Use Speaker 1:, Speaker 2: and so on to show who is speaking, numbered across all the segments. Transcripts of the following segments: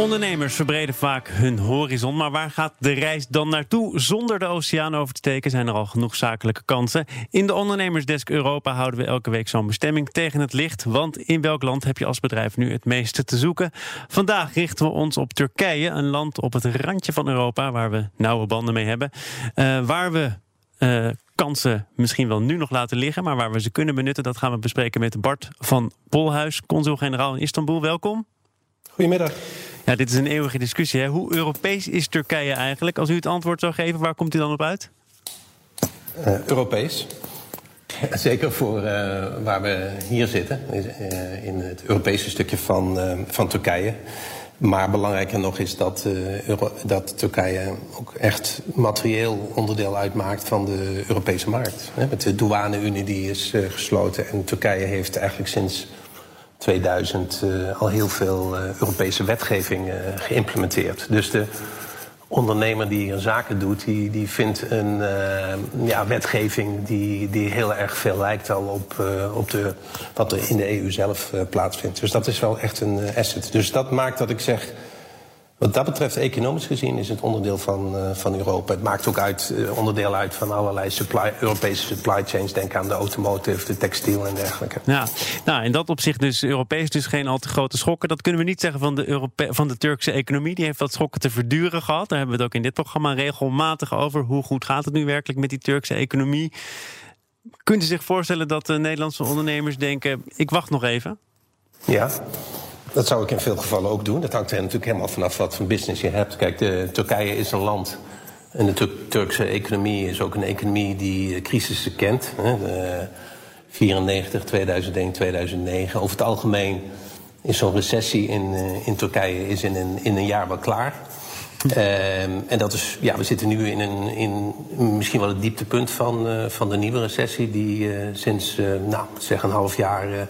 Speaker 1: Ondernemers verbreden vaak hun horizon, maar waar gaat de reis dan naartoe? Zonder de oceaan over te steken zijn er al genoeg zakelijke kansen. In de Ondernemersdesk Europa houden we elke week zo'n bestemming tegen het licht. Want in welk land heb je als bedrijf nu het meeste te zoeken? Vandaag richten we ons op Turkije, een land op het randje van Europa waar we nauwe banden mee hebben. Uh, waar we uh, kansen misschien wel nu nog laten liggen, maar waar we ze kunnen benutten, dat gaan we bespreken met Bart van Polhuis, consul-generaal in Istanbul. Welkom.
Speaker 2: Goedemiddag.
Speaker 1: Ja, dit is een eeuwige discussie. Hè? Hoe Europees is Turkije eigenlijk? Als u het antwoord zou geven, waar komt u dan op uit?
Speaker 2: Uh, Europees. Zeker voor uh, waar we hier zitten, uh, in het Europese stukje van, van Turkije. Maar belangrijker nog is dat, dat Turkije ook echt materieel onderdeel uitmaakt van de Europese markt. Met de douane-unie die is gesloten. En Turkije heeft eigenlijk sinds 2000 uh, al heel veel uh, Europese wetgeving uh, geïmplementeerd. Dus de ondernemer die hier zaken doet, die, die vindt een ja, wetgeving die, die heel erg veel lijkt al op, op de, wat er in de EU zelf plaatsvindt. Dus dat is wel echt een asset. Dus dat maakt dat ik zeg wat dat betreft, economisch gezien, is het onderdeel van, uh, van Europa. Het maakt ook uit, uh, onderdeel uit van allerlei supply, Europese supply chains. Denk aan de automotive, de textiel en dergelijke.
Speaker 1: Ja, nou, in dat opzicht dus Europees dus geen al te grote schokken. Dat kunnen we niet zeggen van de, Europe van de Turkse economie. Die heeft wat schokken te verduren gehad. Daar hebben we het ook in dit programma regelmatig over. Hoe goed gaat het nu werkelijk met die Turkse economie? Kunt u zich voorstellen dat de Nederlandse ondernemers denken... ik wacht nog even?
Speaker 2: Ja, dat zou ik in veel gevallen ook doen. Dat hangt er natuurlijk helemaal vanaf wat voor business je hebt. Kijk, de, Turkije is een land. En de Turkse economie is ook een economie die crisissen kent. Hè. De 94, 2001, 2009. Over het algemeen is zo'n recessie in, uh, in Turkije is in, een, in een jaar wel klaar. Um, en dat is, ja, we zitten nu in, een, in misschien wel het dieptepunt van, uh, van de nieuwe recessie, die uh, sinds, nou, zeg een half jaar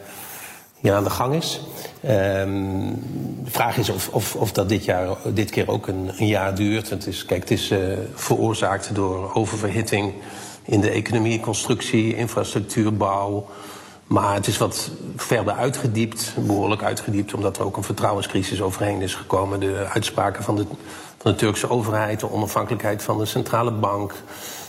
Speaker 2: hier aan de gang is. Um, de vraag is of, of, of dat dit, jaar, dit keer ook een, een jaar duurt. Het is, kijk, het is uh, veroorzaakt door oververhitting in de economie, constructie, infrastructuur, bouw. Maar het is wat verder uitgediept, behoorlijk uitgediept, omdat er ook een vertrouwenscrisis overheen is gekomen. De uitspraken van de, van de Turkse overheid, de onafhankelijkheid van de centrale bank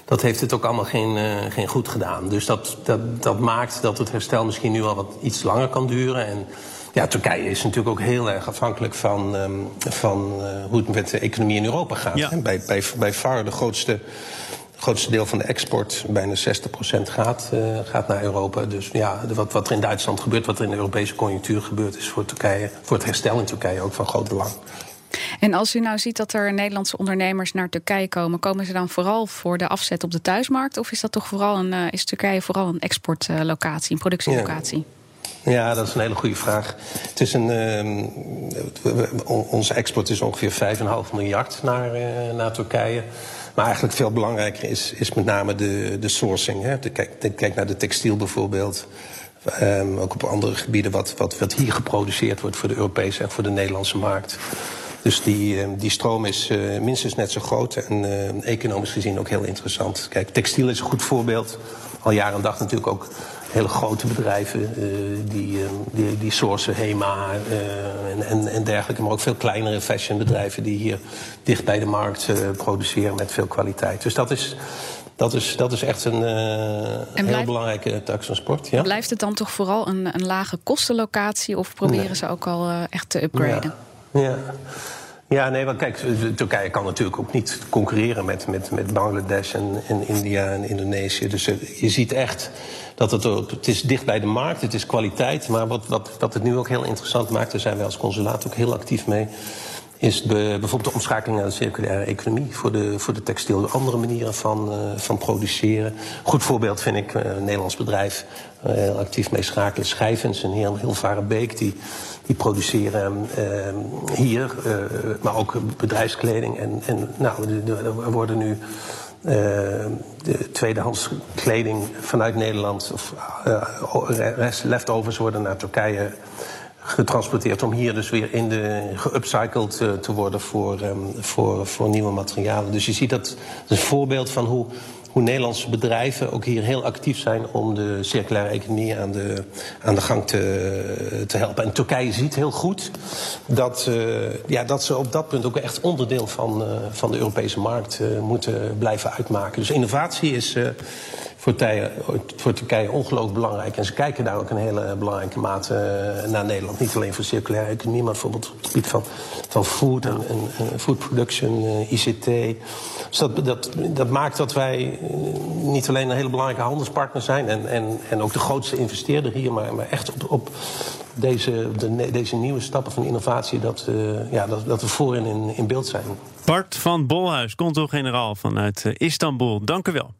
Speaker 2: dat heeft het ook allemaal geen, uh, geen goed gedaan. Dus dat, dat, dat maakt dat het herstel misschien nu al wat iets langer kan duren. En ja, Turkije is natuurlijk ook heel erg afhankelijk van, um, van uh, hoe het met de economie in Europa gaat. Ja. Bij, bij, bij far de grootste grootste deel van de export, bijna 60% gaat, uh, gaat naar Europa. Dus ja, wat, wat er in Duitsland gebeurt, wat er in de Europese conjunctuur gebeurt, is voor Turkije, voor het herstel in Turkije ook van groot belang.
Speaker 3: En als u nou ziet dat er Nederlandse ondernemers naar Turkije komen, komen ze dan vooral voor de afzet op de thuismarkt? Of is dat toch vooral een, uh, is Turkije vooral een exportlocatie, een productielocatie?
Speaker 2: Ja. ja. dat is een hele goede vraag. Het is een, uh, onze export is ongeveer 5,5 miljard naar, uh, naar Turkije. Maar eigenlijk veel belangrijker is, is met name de, de sourcing. Hè. Kijk, kijk naar de textiel bijvoorbeeld. Um, ook op andere gebieden wat, wat, wat hier geproduceerd wordt voor de Europese en voor de Nederlandse markt. Dus die, ehm, die stroom is uh, minstens net zo groot en uh, economisch gezien ook heel interessant. Kijk, textiel is een goed voorbeeld. Al jaren en dag natuurlijk ook hele grote bedrijven die, die, die sourcen HEMA en, en, en, dergelijke. Maar ook veel kleinere fashionbedrijven die hier dicht bij de markt produceren met veel kwaliteit. Dus dat is, dat is, dat is echt een heel belangrijke tak van sport. Ja?
Speaker 3: Blijft het dan toch vooral een, een lage kostenlocatie of proberen nee. ze ook al echt te upgraden?
Speaker 2: Ja. Ja. Ja, nee, want kijk, Turkije kan natuurlijk ook niet concurreren met, met, met Bangladesh en, en India en Indonesië. Dus je ziet echt dat het, het is dicht bij de markt, het is kwaliteit. Maar wat, wat, wat het nu ook heel interessant maakt, daar zijn wij als consulaat ook heel actief mee is bijvoorbeeld de omschakeling naar de circulaire economie voor de, voor de textiel. Andere manieren van, uh, van produceren. Goed voorbeeld vind ik uh, een Nederlands bedrijf uh, heel actief mee schakelen. Schijvens en heel, heel Beek. Die, die produceren hier, maar ook bedrijfskleding. En, en nou, er worden nu de tweedehands kleding vanuit Nederland of leftovers worden naar Turkije getransporteerd om hier dus weer in de geupcycled te worden voor, um, voor, voor nieuwe materialen. Dus je ziet dat, een voorbeeld van hoe hoe Nederlandse bedrijven ook hier heel actief zijn om de circulaire economie aan de, aan de gang te, te helpen. En Turkije ziet heel goed dat, uh, ja, dat ze op dat punt ook echt onderdeel van, uh, van de Europese markt moeten blijven uitmaken. Dus innovatie is voor Turkije, voor Turkije ongelooflijk belangrijk. En ze kijken daar ook een hele belangrijke mate naar Nederland. Niet alleen voor circulaire economie, maar bijvoorbeeld op het gebied van, van food en, en food production, ICT. Dus dat, dat, dat maakt dat wij niet alleen een hele belangrijke handelspartner zijn en, en, en ook de grootste investeerder hier, maar, maar echt op, op deze, de, deze nieuwe stappen van innovatie, dat, ja, dat, dat we voorin in, in beeld zijn.
Speaker 1: Bart van Bolhuis, consul-generaal vanuit Istanbul. Dank u wel.